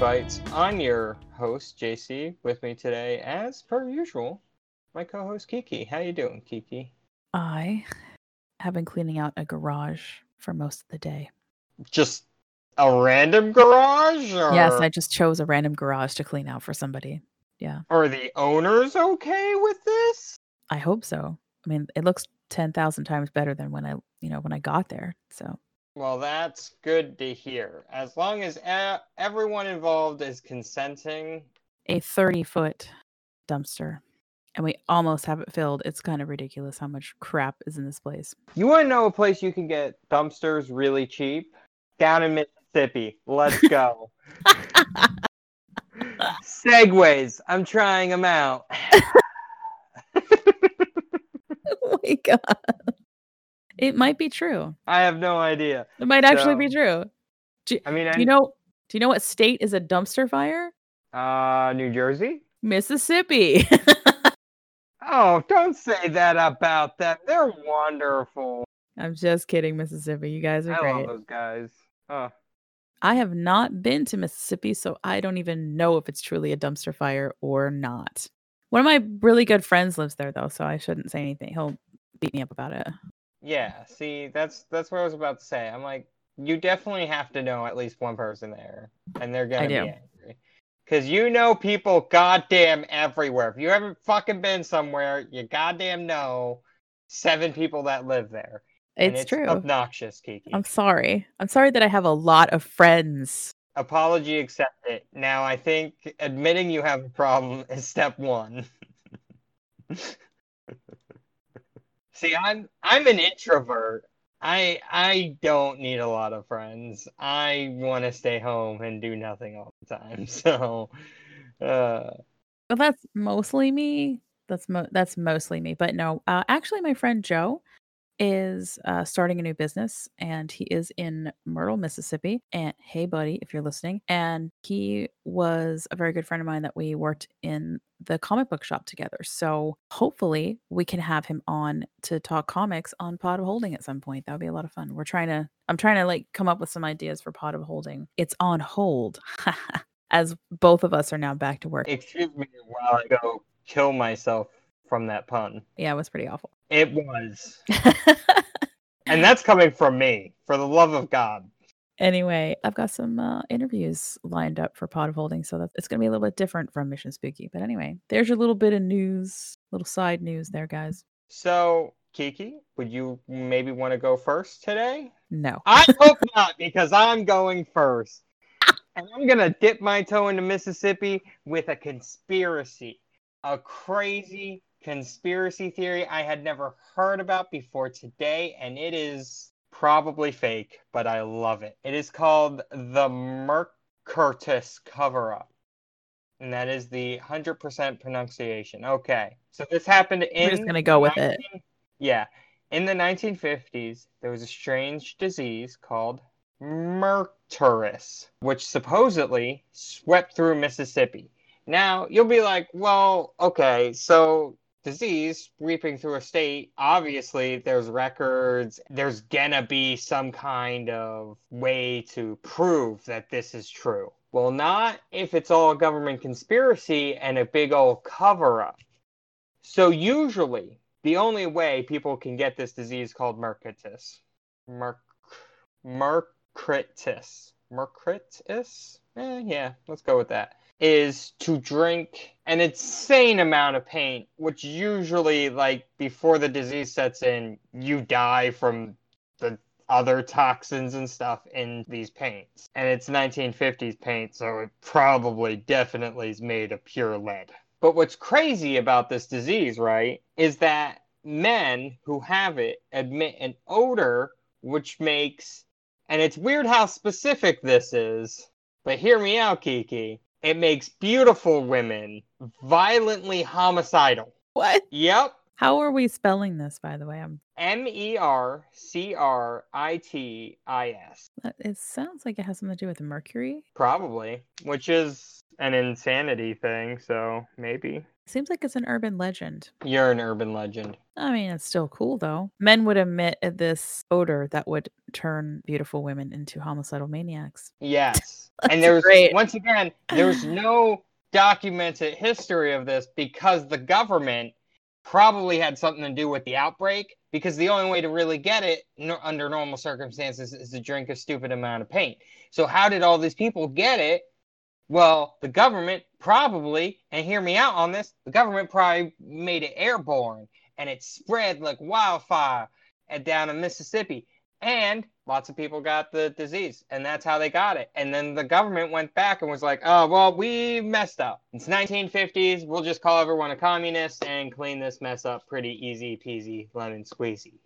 Bites. I'm your host, JC. With me today, as per usual, my co-host Kiki. How you doing, Kiki? I have been cleaning out a garage for most of the day. Just a random garage? Or Yes, I just chose a random garage to clean out for somebody. Yeah, are the owners okay with this? I hope so. I mean, it looks 10,000 times better than when I, you know, when I got there. So, Well, that's good to hear. As long as e- everyone involved is consenting, a 30 foot dumpster. And we almost have it filled. It's kind of ridiculous how much crap is in this place. You want to know a place you can get dumpsters really cheap? Down in Mississippi. Let's go. Segues. I'm trying them out. oh my God. It might be true. I have no idea. It might actually be true. I mean, I, Do you know? Do you know what state is a dumpster fire? uh, New Jersey? Mississippi. Oh, don't say that about them. They're wonderful. I'm just kidding, Mississippi. You guys are I great. love those guys. Oh, I have not been to Mississippi, so I don't even know if it's truly a dumpster fire or not. One of my really good friends lives there, though, so I shouldn't say anything. He'll beat me up about it. Yeah. See, that's that's what I was about to say. I'm like, you definitely have to know at least one person there, and they're gonna I be do. angry. Cause you know people goddamn everywhere. If you haven't fucking been somewhere, you goddamn know seven people that live there. And It's, true. Obnoxious, Kiki. I'm sorry. I'm sorry that I have a lot of friends. Apology accepted. Now I think admitting you have a problem is step one. See, I'm I'm an introvert. I I don't need a lot of friends. I want to stay home and do nothing all the time. So, uh, But that's mostly me. That's mo- that's mostly me. But no, uh, actually, my friend Joe is uh, starting a new business, and he is in Myrtle, Mississippi. And hey, buddy, if you're listening, and he was a very good friend of mine that we worked in the comic book shop together. So hopefully, we can have him on to talk comics on Pod of Holding at some point. That would be a lot of fun. We're trying to. I'm trying to like come up with some ideas for Pod of Holding. It's on hold. As both of us are now back to work. excuse me while I go kill myself from that pun. Yeah, it was pretty awful. It was, and that's coming from me. For the love of God. anyway, I've got some uh, interviews lined up for Pod of Holding, so that it's going to be a little bit different from Mission Spooky. But anyway, there's your little bit of news, little side news there, guys. So, Kiki, would you maybe want to go first today? No. I hope not, because I'm going first. And I'm going to dip my toe into Mississippi with a conspiracy. A crazy conspiracy theory I had never heard about before today, and it is probably fake, but I love it. It is called the Mercurtis cover up. And that is the 100% pronunciation. Okay. So this happened in. We're just going to go with it. Yeah. In the 1950s, there was a strange disease called Mercurus, which supposedly swept through Mississippi. Now, you'll be like, well, okay, so disease sweeping through a state, obviously there's records, there's gonna be some kind of way to prove that this is true. Well, not if it's all a government conspiracy and a big old cover up. So, usually, the only way people can get this disease called Mercatus, Merc, Mercritis, Mercritis, eh, yeah, let's go with that, is to drink an insane amount of paint, which usually, like, before the disease sets in, you die from the other toxins and stuff in these paints. And it's 1950s paint, so it probably definitely is made of pure lead. But what's crazy about this disease, right, is that men who have it admit an odor which makes, and it's weird how specific this is, but hear me out, Kiki. It makes beautiful women violently homicidal. What? Yep. How are we spelling this, by the way? I'm, M E R C R I T I S. that- it sounds like it has something to do with Mercury. Probably. Which is an insanity thing, so maybe. Seems like it's an urban legend. You're an urban legend. I mean, it's still cool though. Men would emit uh, this odor that would turn beautiful women into homicidal maniacs. Yes. And there's great. once again, there's no documented history of this because the government probably had something to do with the outbreak because the only way to really get it no, under normal circumstances is to drink a stupid amount of paint. So how did all these people get it? Well, the government probably, and hear me out on this, the government probably made it airborne and it spread like wildfire down in Mississippi. And lots of people got the disease, and that's how they got it. And then the government went back and was like, oh, well, we messed up. It's 1950s. We'll just call everyone a communist and clean this mess up pretty easy peasy, lemon squeezy.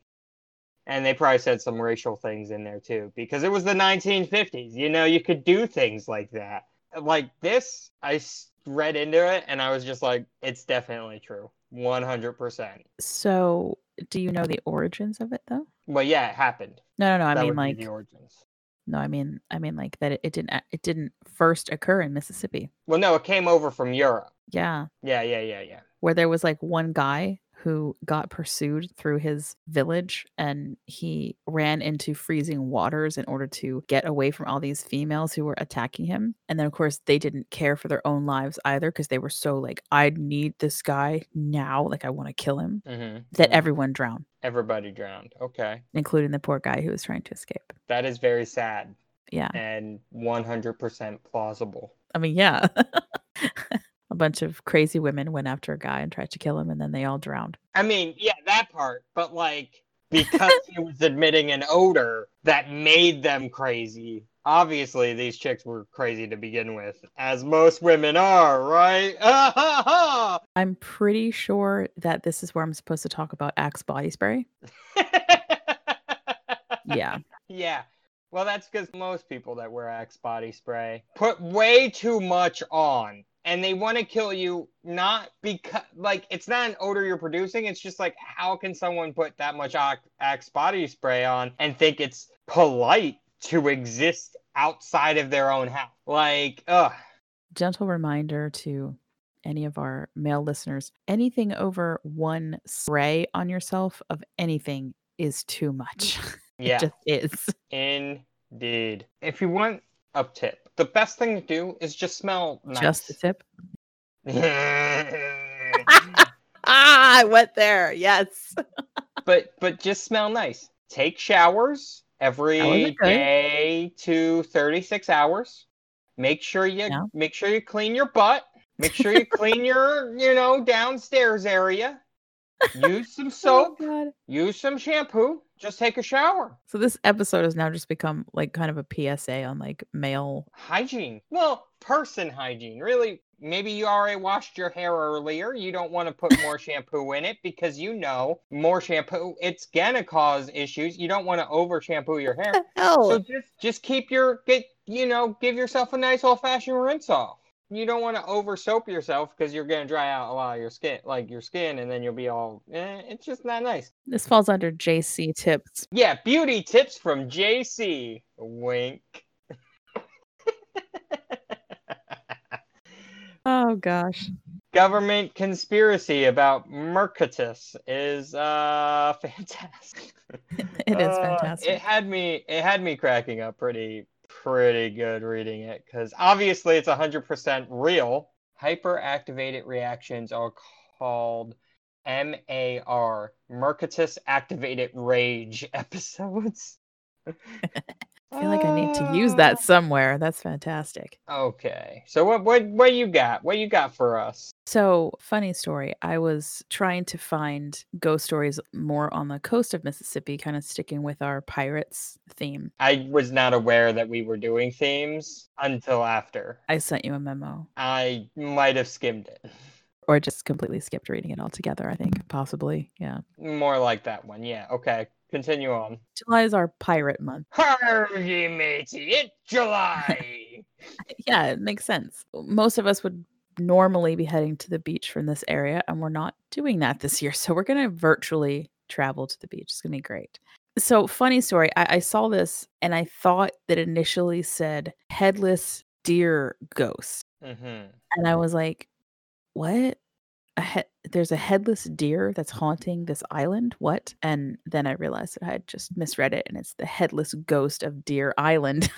And they probably said some racial things in there too, because it was the 1950s. You know, you could do things like that. Like this, I read into it and I was just like, it's definitely true. 100%. So, do you know the origins of it though? Well, yeah, it happened. No, no, no. I that mean, like, the origins. no, I mean, I mean, like that. It, it didn't. It didn't first occur in Mississippi. Well, no, it came over from Europe. Yeah, Yeah, yeah, yeah, yeah. where there was like one guy who got pursued through his village and he ran into freezing waters in order to get away from all these females who were attacking him. And then, of course, they didn't care for their own lives either because they were so like, I need this guy now. Like, I want to kill him. hmm That everyone drowned, everybody drowned. Okay, including the poor guy who was trying to escape. that is very sad Yeah. and 100% plausible. I mean, yeah. a bunch of crazy women went after a guy and tried to kill him, and then they all drowned. I mean, yeah, that part, but like because he was admitting an odor that made them crazy. Obviously, these chicks were crazy to begin with, as most women are, right? I'm pretty sure that this is where I'm supposed to talk about Axe body spray. Yeah. Yeah. Well, that's because most people that wear Axe body spray put way too much on. And they want to kill you not because, like, it's not an odor you're producing. It's just like, how can someone put that much Axe- body spray on and think it's polite to exist outside of their own house? Like, ugh. Gentle reminder to any of our male listeners anything over one spray on yourself of anything is too much. Yeah. it just is. Indeed. If you want a tip, the best thing to do is just smell nice. Just a tip. Ah, I went there. Yes. but but just smell nice. Take showers every Showers are good. day to 36 hours. Make sure you Yeah. make sure you clean your butt. Make sure you clean your, you know, downstairs area. Use some soap, Oh, use some shampoo, just take a shower. So this episode has now just become like kind of a PSA on like male. Hygiene. Well, person hygiene. Really, maybe you already washed your hair earlier. You don't want to put more shampoo in it because you know more shampoo, it's gonna cause issues. You don't want to over shampoo your hair. So just just keep your get you know give yourself a nice old fashioned rinse off. You don't want to over soap yourself because you're gonna dry out a lot of your skin, like your skin, and then you'll be all. Eh, it's just not nice. this falls under JC tips. Yeah, beauty tips from JC. Wink. Oh gosh. Government conspiracy about Mercatus is uh fantastic. It is Uh, fantastic. It had me it had me cracking up pretty pretty good reading it because obviously it's 100% real. Hyperactivated reactions are called MAR, Mercatus Activated Rage episodes. I feel like I need to use that ah. somewhere. That's fantastic. Okay. So what what what you got? What you got for us? So, funny story. I was trying to find ghost stories more on the coast of Mississippi, kind of sticking with our pirates theme. I was not aware that we were doing themes until after. I sent you a memo, I might have skimmed it. or just completely skipped reading it altogether. I think possibly, yeah. More like that one. Yeah. Okay. Continue on. July is our pirate month. Harvey matey, it's July. Yeah, it makes sense. Most of us would normally be heading to the beach from this area, and we're not doing that this year. So we're going to virtually travel to the beach. It's going to be great. So, funny story. I, I saw this and I thought that initially said headless deer ghost. Mm-hmm. And I was like, "What? A he- there's a headless deer that's haunting this island? What?" And then I realized that I had just misread it, and it's the headless ghost of Deer Island.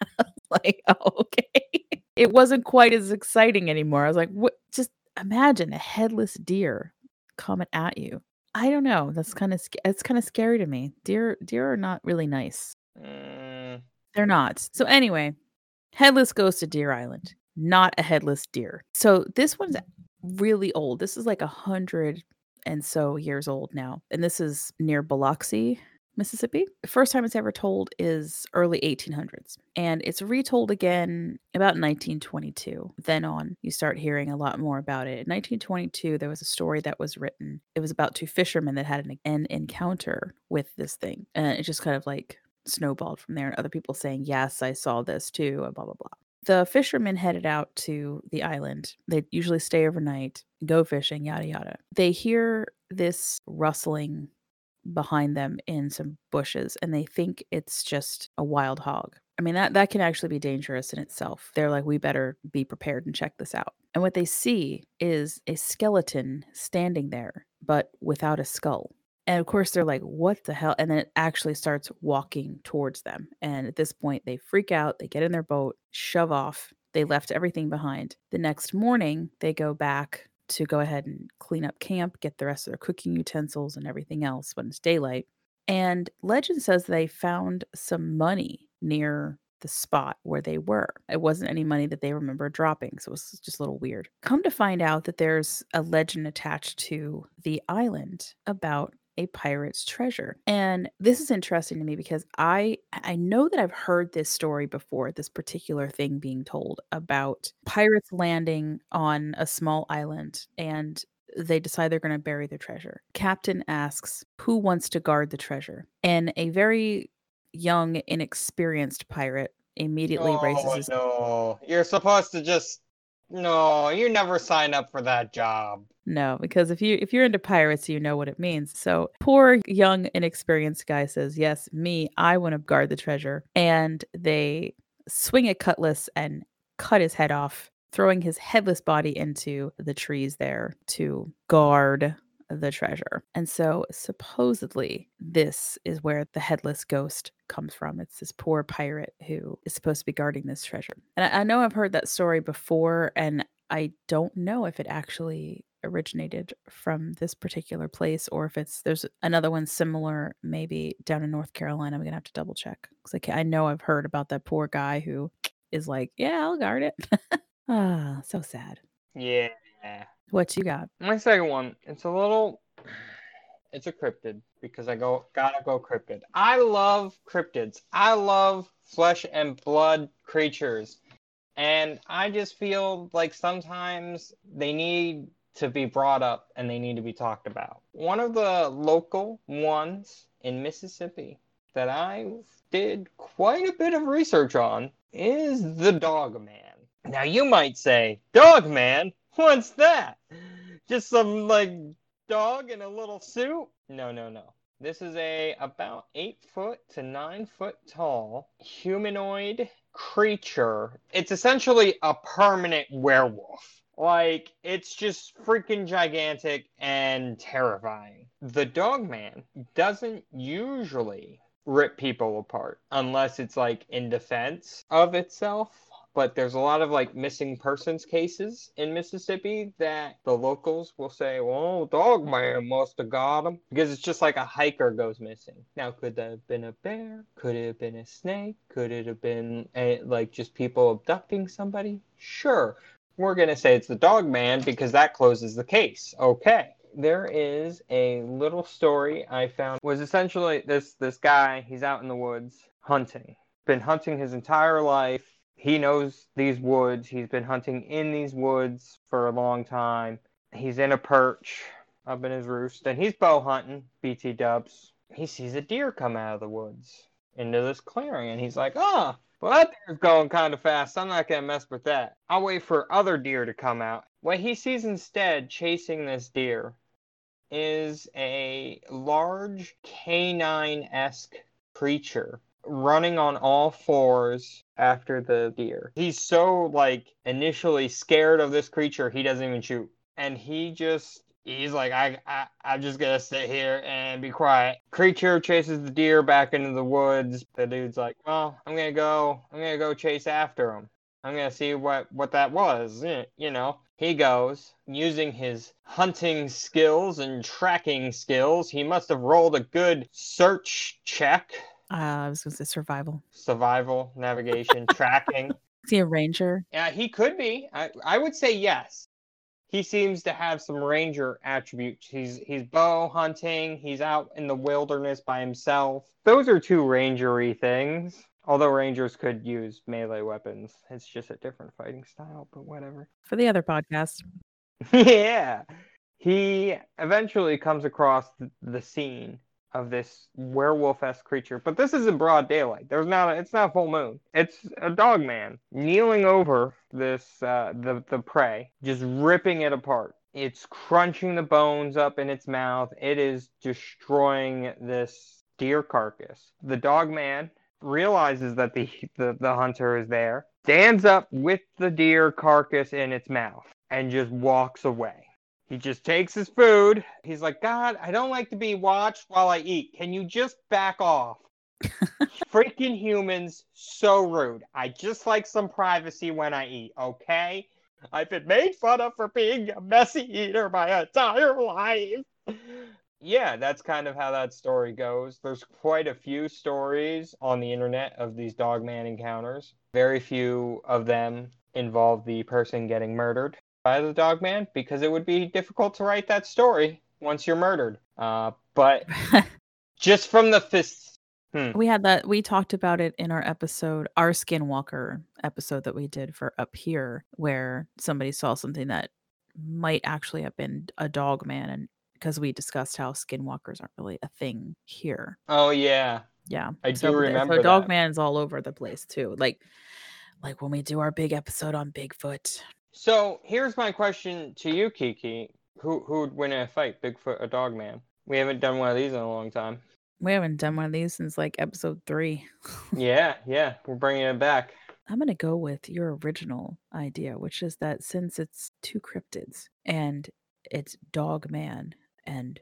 like, oh, okay. It wasn't quite as exciting anymore. I was like, what? Just imagine a headless deer coming at you. I don't know. That's kind of it's kind of scary to me. Deer deer are not really nice. Mm, They're not. So anyway, headless ghost of Deer Island, not a headless deer. So this one's really old. This is like a hundred and so years old now, and this is near Biloxi, Mississippi. The first time it's ever told is early 1800s, and it's retold again about 1922. Then on, you start hearing a lot more about it. In 1922, there was a story that was written. It was about two fishermen that had an, an encounter with this thing, and it just kind of like snowballed from there. And other people saying, "Yes, I saw this too," and blah blah blah. The fishermen headed out to the island. They usually stay overnight, go fishing, yada yada. They hear this rustling behind them in some bushes and they think it's just a wild hog. I mean that that can actually be dangerous in itself. They're like we better be prepared and check this out. And what they see is a skeleton standing there but without a skull. And of course they're like what the hell and then it actually starts walking towards them. And at this point they freak out, they get in their boat, shove off. They left everything behind. The next morning they go back to go ahead and clean up camp, get the rest of their cooking utensils and everything else when it's daylight. And legend says they found some money near the spot where they were. It wasn't any money that they remember dropping, so it was just a little weird. Come to find out that there's a legend attached to the island about a pirate's treasure. And this is interesting to me because I I know that I've heard this story before, this particular thing being told about pirates landing on a small island and they decide they're going to bury their treasure. Captain asks, "Who wants to guard the treasure?" And a very young inexperienced pirate immediately raises oh his no! You're supposed to just no. You never sign up for that job. No, because if you if you're into pirates, you know what it means. So poor young inexperienced guy says, "Yes, me, I want to guard the treasure." And they swing a cutlass and cut his head off, throwing his headless body into the trees there to guard the treasure. And so supposedly this is where the headless ghost comes from. It's this poor pirate who is supposed to be guarding this treasure. And I, I know I've heard that story before and I don't know if it actually originated from this particular place or if it's there's another one similar maybe down in North Carolina. I'm gonna have to double check because I, I know I've heard about that poor guy who is like, yeah, I'll guard it. ah, so sad. Yeah. What you got? My second one, it's a little it's a cryptid because I go gotta go cryptid. I love cryptids. I love flesh and blood creatures. And I just feel like sometimes they need to be brought up and they need to be talked about. One of the local ones in Mississippi that I did quite a bit of research on is the Dog Man. Now you might say, Dog Man? What's that? Just some like dog in a little suit? No, no, no. This is a about eight foot to nine foot tall humanoid creature. It's essentially a permanent werewolf. Like, it's just freaking gigantic and terrifying. The dog man doesn't usually rip people apart unless it's like in defense of itself but there's a lot of like missing persons cases in Mississippi that the locals will say, "Well, dog man must have got him," because it's just like a hiker goes missing. Now, could that have been a bear? Could it have been a snake? Could it have been a, like just people abducting somebody? Sure, we're gonna say it's the dog man because that closes the case. Okay. There is a little story I found was essentially this this guy, he's out in the woods hunting. Been hunting his entire life he knows these woods. He's been hunting in these woods for a long time. He's in a perch up in his roost, and he's bow hunting, BT dubs. He sees a deer come out of the woods into this clearing, and he's like, oh, well, that deer's going kind of fast. I'm not to mess with that. I'll wait for other deer to come out. What he sees instead chasing this deer is a large canine esque creature running on all fours after the deer. He's so like initially scared of this creature, he doesn't even shoot. And he just he's like, I, I I'm just gonna sit here and be quiet. Creature chases the deer back into the woods. The dude's like, Well, I'm gonna go I'm gonna go chase after him. I'm gonna see what what that was. You know, he goes using his hunting skills and tracking skills. He must have rolled a good search check. Uh, I was gonna say survival. Survival, navigation, tracking. Is he a ranger? Yeah, he could be. I I would say yes. He seems to have some ranger attributes. He's he's bow hunting. He's out in the wilderness by himself. Those are two rangery things. Although rangers could use melee weapons, it's just a different fighting style. But whatever. For the other podcast. yeah. He eventually comes across the scene of this werewolf-esque creature, but this is in broad daylight. There's not a, it's not full moon. It's a dog man kneeling over this uh, the the prey, just ripping it apart. It's crunching the bones up in its mouth. It is destroying this deer carcass. The dog man realizes that the, the, the hunter is there, stands up with the deer carcass in its mouth, and just walks away. He just takes his food. He's like, God, I don't like to be watched while I eat. Can you just back off? Freaking humans, so rude. I just like some privacy when I eat, okay? I've been made fun of for being a messy eater my entire life. yeah, that's kind of how that story goes. There's quite a few stories on the internet of these dogman encounters. Very few of them involve the person getting murdered by the dog man because it would be difficult to write that story once you're murdered. Uh, but just from the fists. Hmm. We had that. We talked about it in our episode, our Skinwalker episode that we did for Up Here, where somebody saw something that might actually have been a dog man, and because we discussed how skinwalkers aren't really a thing here. Oh yeah, yeah. I so, do remember. So dog man's all over the place too. Like, like when we do our big episode on Bigfoot, so here's my question to you, Kiki. Who who would win in a fight, Bigfoot or Dogman? We haven't done one of these in a long time. We haven't done one of these since like episode three. yeah, yeah, we're bringing it back. I'm gonna go with your original idea, which is that since it's two cryptids and it's Dogman and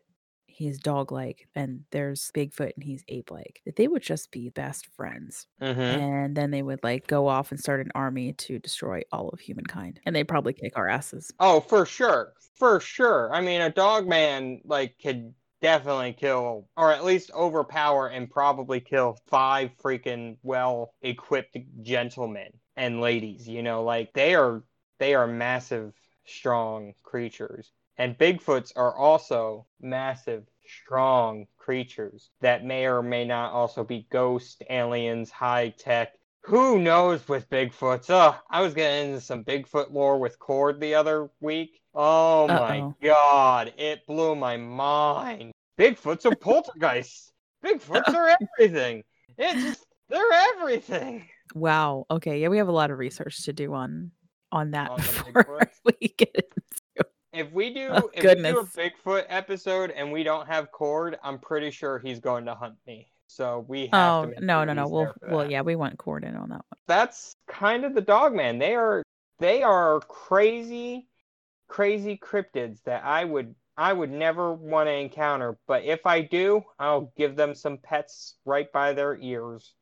he's dog like and there's Bigfoot and he's ape like, that they would just be best friends. Mm-hmm. And then they would like go off and start an army to destroy all of humankind. And they probably kick our asses. Oh, for sure. For sure. I mean, a dog man like could definitely kill or at least overpower and probably kill five freaking well equipped gentlemen and ladies you know like they are they are massive strong creatures and Bigfoots are also massive, strong creatures that may or may not also be ghost aliens, high tech. Who knows with Bigfoots? Oh, I was getting into some Bigfoot lore with Cord the other week. Oh Uh-oh. my god, it blew my mind. Bigfoots are poltergeists. Bigfoots are everything. It's just they're everything. Wow. Okay. Yeah, we have a lot of research to do on on that on before we get if we do oh, if goodness. we do a Bigfoot episode and we don't have Cord, I'm pretty sure he's going to hunt me. So we have oh, no, no, no. We'll well, yeah, we want Cord in on that one. That's kind of the dog man. They are they are crazy, crazy cryptids that I would I would never want to encounter. But if I do, I'll give them some pets right by their ears,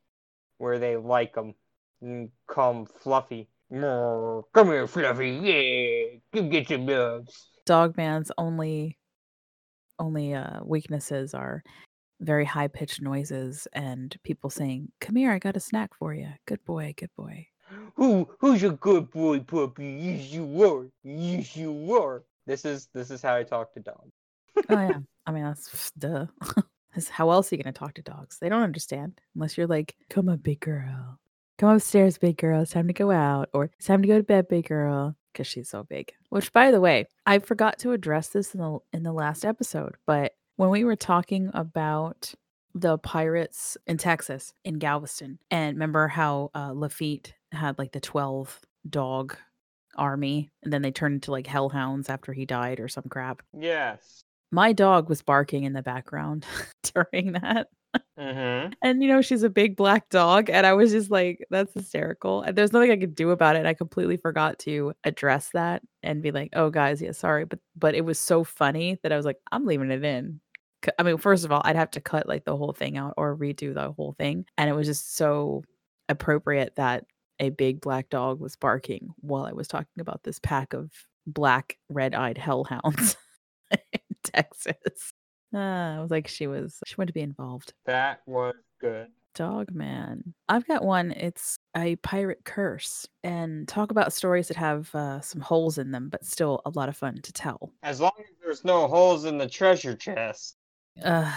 where they like them, and call them Fluffy. Come here, Fluffy. Yeah, go get some loves. Dogman's only only uh, weaknesses are very high pitched noises and people saying, "Come here, I got a snack for you. Good boy, good boy." Who who's a good boy, puppy? Yes, you are. Yes, you are. This is this is how I talk to dogs. oh yeah, I mean that's duh. how else are you gonna talk to dogs? They don't understand unless you're like, "Come on, big girl." Come upstairs, big girl. It's time to go out. Or it's time to go to bed, big girl. Because she's so big. Which by the way, I forgot to address this in the in the last episode, but when we were talking about the pirates in Texas in Galveston, and remember how uh, Lafitte had like the twelve dog army, and then they turned into like hellhounds after he died or some crap. Yes. My dog was barking in the background during that. Mm-hmm. And you know, she's a big black dog. And I was just like, that's hysterical. And there's nothing I could do about it. And I completely forgot to address that and be like, oh guys, yeah, sorry. But but it was so funny that I was like, I'm leaving it in. I mean, first of all, I'd have to cut like the whole thing out or redo the whole thing. And it was just so appropriate that a big black dog was barking while I was talking about this pack of black red-eyed hellhounds Texas. Ah, I was like, she was she wanted to be involved. That was good. Dog man. I've got one. It's a pirate curse. And talk about stories that have uh, some holes in them, but still a lot of fun to tell. As long as there's no holes in the treasure chest Uh,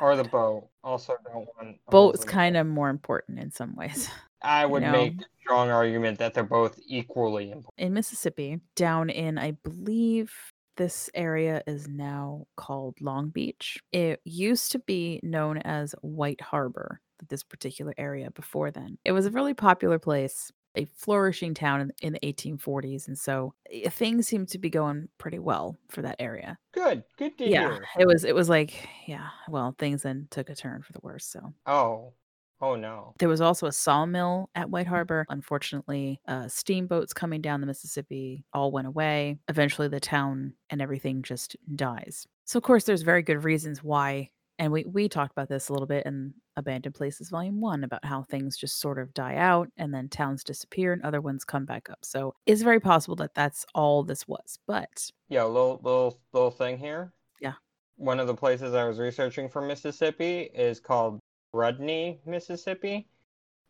or the boat. Also, don't want boat's kind of more important in some ways. I would know. make a strong argument that they're both equally important. In Mississippi, down in, I believe this area is now called Long Beach. It used to be known as White Harbor, this particular area before then. It was a really popular place, a flourishing town in, in the 1840s. And so eh, things seem to be going pretty well for that area. Good. Good to yeah. hear. It was, it was like, yeah, well, things then took a turn for the worse. So Oh. Oh no. there was also a sawmill at White Harbor. Unfortunately, uh, steamboats coming down the Mississippi all went away. Eventually, the town and everything just dies. So, of course, there's very good reasons why. And we, we talked about this a little bit in Abandoned Places Volume 1 about how things just sort of die out and then towns disappear and other ones come back up. So it's very possible that that's all this was. But Yo, little little little thing here. Yeah. One of the places I was researching for Mississippi is called Rodney, Mississippi,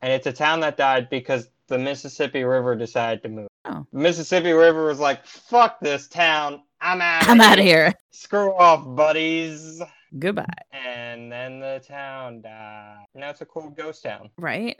and it's a town that died because the Mississippi River decided to move. Oh. Mississippi River was like, "Fuck this town, I'm out. I'm out of here. Screw off, buddies." Goodbye. And then the town died. Now it's a cool ghost town. Right?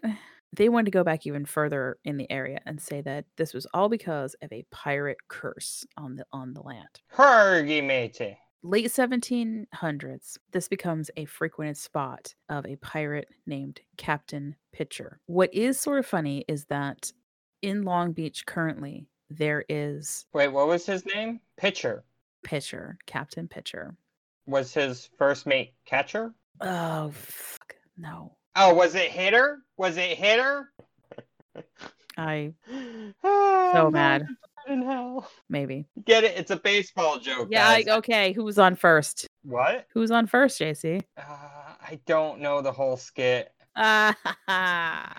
They wanted to go back even further in the area and say that this was all because of a pirate curse on the on the land. Hergy matey. Late 1700s, this becomes a frequented spot of a pirate named Captain Pitcher. What is sort of funny is that in Long Beach currently there is Wait, what was his name? Pitcher. Pitcher, Captain Pitcher. Was his first mate Catcher? Oh, fuck. No. Oh, was it Hitter? Was it Hitter? I Oh, So mad. In hell. maybe. Get it? It's a baseball joke. Yeah, I, guys. okay. Who's on first? What? Who's on first, JC? Uh, I don't know the whole skit. Ah,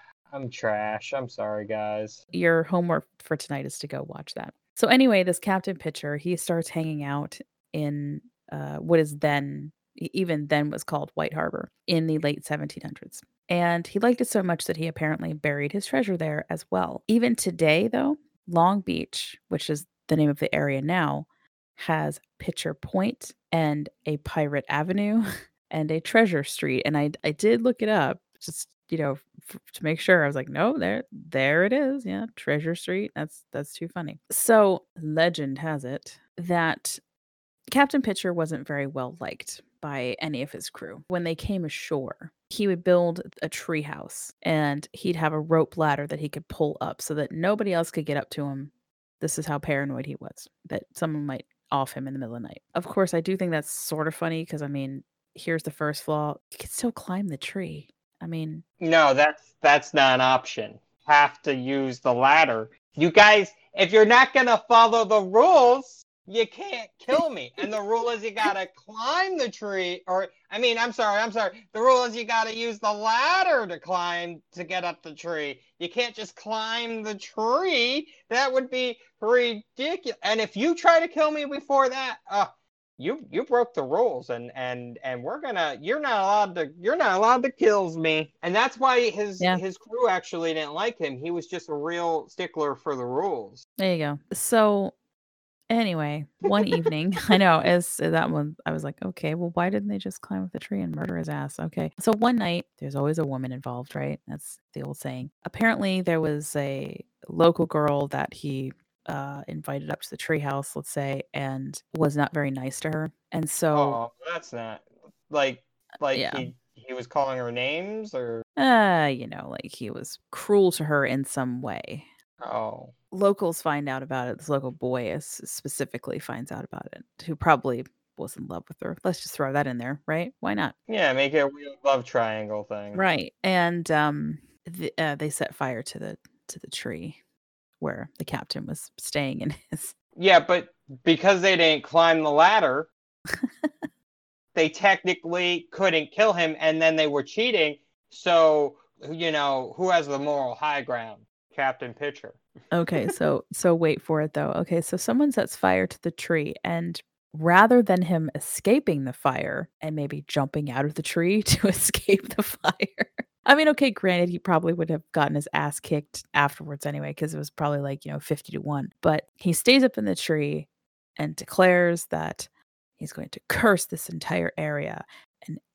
I'm trash. I'm sorry, guys. your homework for tonight is to go watch that. So anyway, this Captain Pitcher, he starts hanging out in uh, what is then even then was called White Harbor in the late 1700s. And he liked it so much that he apparently buried his treasure there as well. Even today, though, Long Beach, which is the name of the area now, has Pitcher Point and a Pirate Avenue and a Treasure Street. And I I did look it up just you know f- to make sure. I was like, no, there there it is. Yeah, Treasure Street. That's that's too funny. So legend has it that Captain Pitcher wasn't very well liked by any of his crew. When they came ashore, he would build a tree house and he'd have a rope ladder that he could pull up so that nobody else could get up to him. This is how paranoid he was that someone might off him in the middle of the night. Of course, I do think that's sort of funny because I mean, here's the first flaw. You can still climb the tree. I mean, No, that's that's not an option. Have to use the ladder. You guys, if you're not gonna follow the rules, you can't kill me. And the rule is you gotta climb the tree, or I mean, I'm sorry, I'm sorry. The rule is you gotta use the ladder to climb to get up the tree. You can't just climb the tree. That would be ridiculous. And if you try to kill me before that, uh, you you broke the rules and and and we're gonna you're not allowed to you're not allowed to kills me and that's why his Yeah. his crew actually didn't like him he was just a real stickler for the rules there you go. So anyway, one evening, I know as that one, I was like, okay, well, why didn't they just climb up the tree and murder his ass? Okay. So one night, there's always a woman involved, right? That's the old saying. Apparently, there was a local girl that he uh, invited up to the treehouse, let's say, and was not very nice to her. And so, oh that's not like like yeah. he he was calling her names or uh, you know, like he was cruel to her in some way. oh locals find out about it. This local boy is specifically finds out about it, who probably was in love with her. Let's just throw that in there, right? Why not? Yeah, make it a weird love triangle thing. Right. And um, the, uh, they set fire to the to the tree where the captain was staying in his. Yeah, but because they didn't climb the ladder, they technically couldn't kill him, and then they were cheating. So you know who has the moral high ground? Captain Pitcher. Okay, so so wait for it though. Okay, so someone sets fire to the tree and rather than him escaping the fire and maybe jumping out of the tree to escape the fire. I mean, okay, granted, he probably would have gotten his ass kicked afterwards anyway, because it was probably like, you know, 50 to 1. But he stays up in the tree and declares that he's going to curse this entire area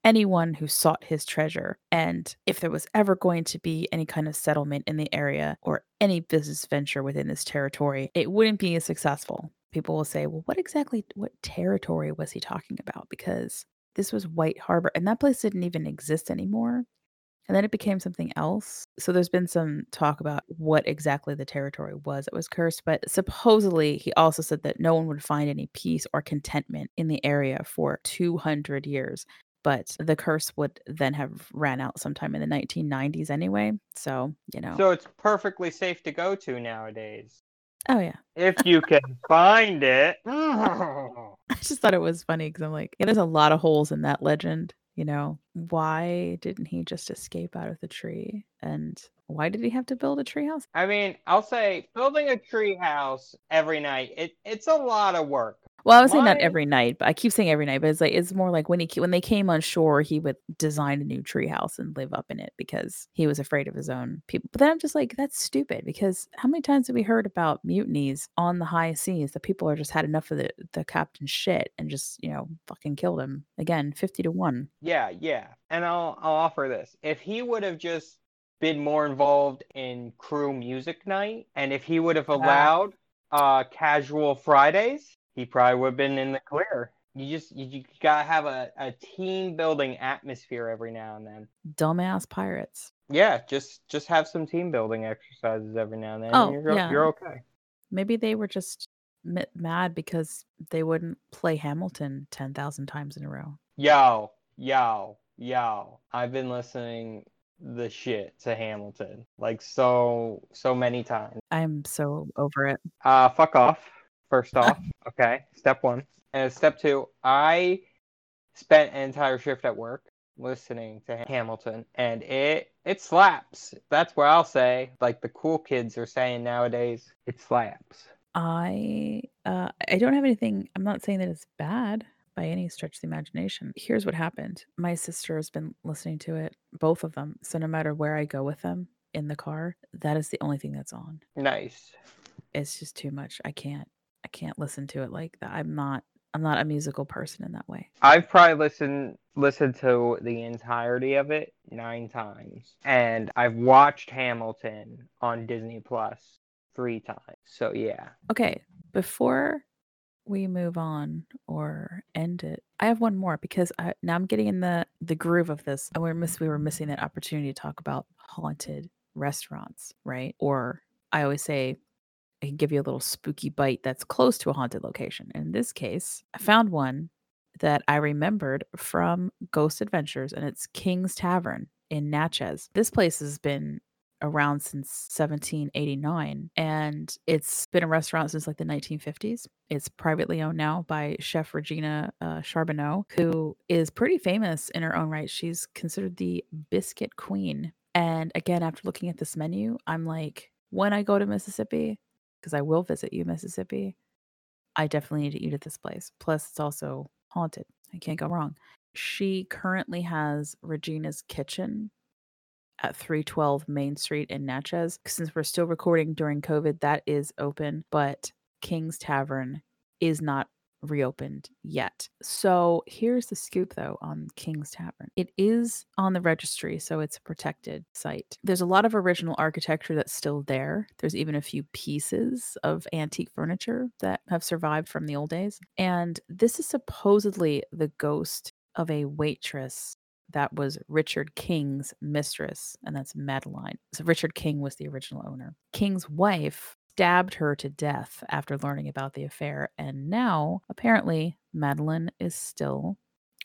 anyone who sought his treasure. And if there was ever going to be any kind of settlement in the area or any business venture within this territory, it wouldn't be as successful. People will say, well, what exactly, what territory was he talking about? Because this was White Harbor and that place didn't even exist anymore. And then it became something else. So there's been some talk about what exactly the territory was that was cursed. But supposedly, he also said that no one would find any peace or contentment in the area for 200 years but the curse would then have ran out sometime in the 1990s anyway. So, you know. So it's perfectly safe to go to nowadays. Oh, yeah. If you can find it. I just thought it was funny because I'm like, yeah, there's a lot of holes in that legend. You know, why didn't he just escape out of the tree? And why did he have to build a treehouse? I mean, I'll say building a treehouse every night, it, it's a lot of work. Well, I would say not every night, but I keep saying every night. But it's like it's more like when he when they came on shore, he would design a new treehouse and live up in it because he was afraid of his own people. But then I'm just like, that's stupid because how many times have we heard about mutinies on the high seas that people are just had enough of the the captain's shit and just you know fucking killed him again, fifty to one. Yeah, yeah. And I'll I'll offer this. If he would have just been more involved in crew music night and if he would have allowed uh casual Fridays, he probably would have been in the clear. You just you, you gotta have a, a team building atmosphere every now and then. Dumbass pirates. Yeah, just just have some team building exercises every now and then. Oh, and you're, yeah. you're okay. Maybe they were just mad because they wouldn't play Hamilton ten thousand times in a row. Yo, yo, yo. I've been listening the shit to Hamilton like so so many times. I'm so over it. Uh, fuck off. First off, okay. Step one. And step two, I spent an entire shift at work listening to Hamilton, and it it slaps. That's what I'll say. Like the cool kids are saying nowadays, it slaps. I uh I don't have anything I'm not saying that it's bad by any stretch of the imagination. Here's what happened. My sister has been listening to it, both of them. So no matter where I go with them in the car, that is the only thing that's on. Nice. It's just too much. I can't I can't listen to it like that. I'm not I'm not a musical person in that way. I've probably listened listened to the entirety of it nine times, and I've watched Hamilton on Disney Plus three times. So yeah. Okay, before we move on or end it, I have one more because I, now I'm getting in the the groove of this, and we're miss we were missing that opportunity to talk about haunted restaurants, right? Or I always say I can give you a little spooky bite that's close to a haunted location. In this case, I found one that I remembered from Ghost Adventures, and it's King's Tavern in Natchez. This place has been around since 1789 and it's been a restaurant since like the 1950s it's privately owned now by chef regina uh, charboneau who is pretty famous in her own right she's considered the biscuit queen and again after looking at this menu i'm like when i go to mississippi because i will visit you mississippi i definitely need to eat at this place. Plus it's also haunted. I can't go wrong. She currently has regina's kitchen at 312 Main Street in Natchez. Since we're still recording during COVID, that is open, but King's Tavern is not reopened yet. So here's the scoop though on King's Tavern. It is on the registry, so it's a protected site. There's a lot of original architecture that's still there. There's even a few pieces of antique furniture that have survived from the old days. And this is supposedly the ghost of a waitress that was Richard King's mistress, and that's Madeline. So Richard King was the original owner. King's wife stabbed her to death after learning about the affair. And now, apparently, Madeline is still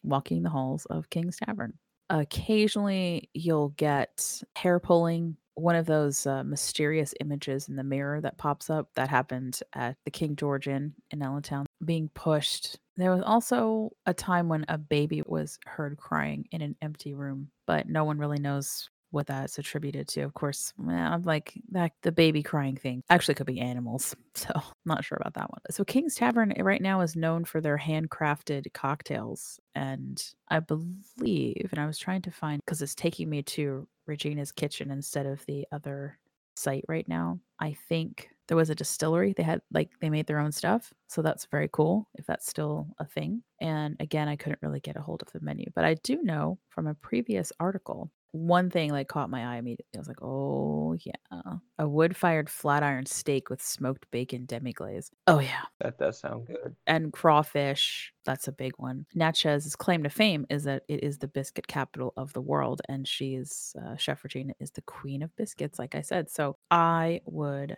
walking the halls of King's Tavern. Occasionally, you'll get hair pulling, one of those uh, mysterious images in the mirror that pops up that happened at the King George Inn in Allentown being pushed. There was also a time when a baby was heard crying in an empty room, but no one really knows what that's attributed to. Of course, I'm like that the baby crying thing actually could be animals. So I'm not sure about that one. So King's Tavern eh, right now is known for their handcrafted cocktails. And I believe, and I was trying to find because it's taking me to Regina's kitchen instead of the other site right now. I think there was a distillery. They had like they made their own stuff. So that's very cool if that's still a thing. And again, I couldn't really get a hold of the menu, but I do know from a previous article one thing like caught my eye immediately. I was like, "Oh yeah, a wood-fired flat iron steak with smoked bacon demi-glaze." Oh yeah, That does sound good. and crawfish. That's a big one. Natchez' claim to fame is that it is the biscuit capital of the world, and she's uh, Chef Regina is the queen of biscuits, like I said. So I would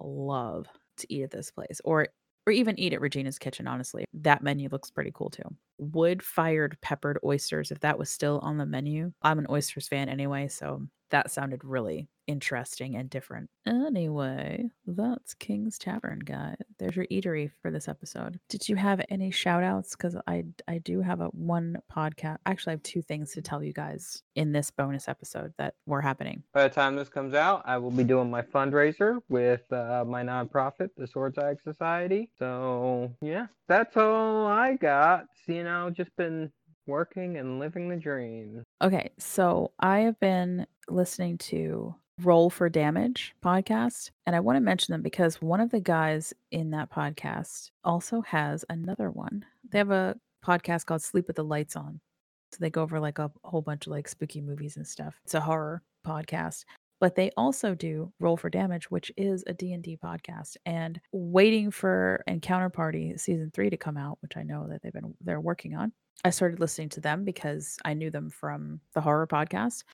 love to eat at this place, or or even eat at Regina's Kitchen. Honestly, that menu looks pretty cool too. Wood fired peppered oysters, if that was still on the menu. I'm an oysters fan anyway, so that sounded really interesting and different. Anyway, that's King's Tavern, guys. There's your eatery for this episode. Did you have any shout outs? Because I I do have a one podcast. Actually, I have two things to tell you guys in this bonus episode that were happening. By the time this comes out, I will be doing my fundraiser with uh, my nonprofit, the Swords Eye Society. So yeah, that's all I got. So, you know, just been working and living the dream. Okay, so I have been listening to Roll for Damage podcast, and I want to mention them because one of the guys in that podcast also has another one. They have a podcast called Sleep with the Lights On. So they go over like a whole bunch of like spooky movies and stuff. It's a horror podcast. But they also do Roll for Damage, which is a D&D podcast and waiting for Encounter Party season 3 to come out, which I know that they've been they're working on. I started listening to them because I knew them from the horror podcast.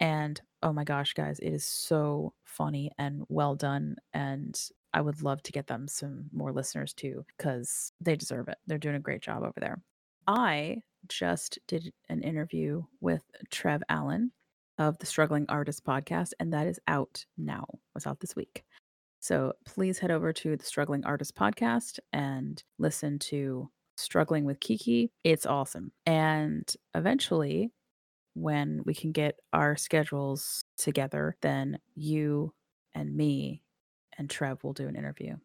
And oh my gosh, guys, it is so funny and well done. And I would love to get them some more listeners too, because they deserve it. They're doing a great job over there. I just did an interview with Trev Allen of the Struggling Artist podcast, and that is out now. Was out this week. So please head over to the Struggling Artist podcast and listen to Struggling with Kiki. It's awesome. And eventually, when we can get our schedules together, then you and me and Trev will do an interview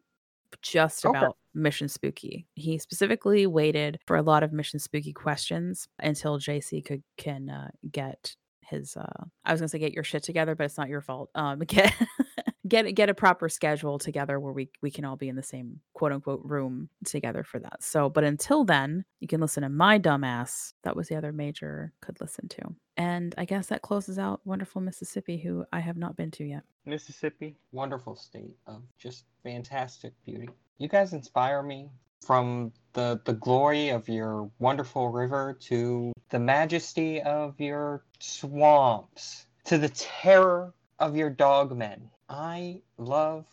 just Okay. about Mission Spooky. He specifically waited for a lot of Mission Spooky questions until JC could can uh, get his uh I was going to say get your shit together, but it's not your fault. Um get get get a proper schedule together where we we can all be in the same quote unquote room together for that. So, but until then, you can listen to my dumbass. That was the other major could listen to. And I guess that closes out wonderful Mississippi, who I have not been to yet. Mississippi, wonderful state of just fantastic beauty. You guys inspire me from the the glory of your wonderful river to the majesty of your swamps to the terror of your dogmen. I love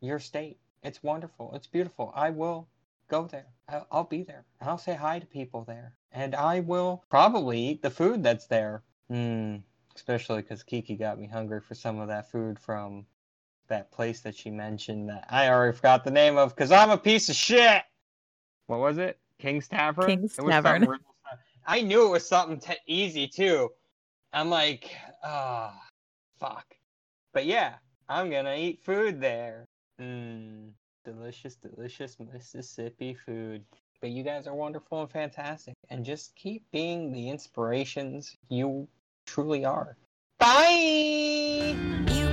your state. It's wonderful. It's beautiful. I will go there. I'll, I'll be there. I'll say hi to people there. And I will probably eat the food that's there. Hmm. Especially because Kiki got me hungry for some of that food from that place that she mentioned that I already forgot the name of because I'm a piece of shit. What was it? King's Tavern? King's Tavern. I knew it was something t- easy too. I'm like, ah, fuck. But yeah, I'm gonna eat food there. Mmm, delicious, delicious Mississippi food. But you guys are wonderful and fantastic. And just keep being the inspirations you truly are. Bye! You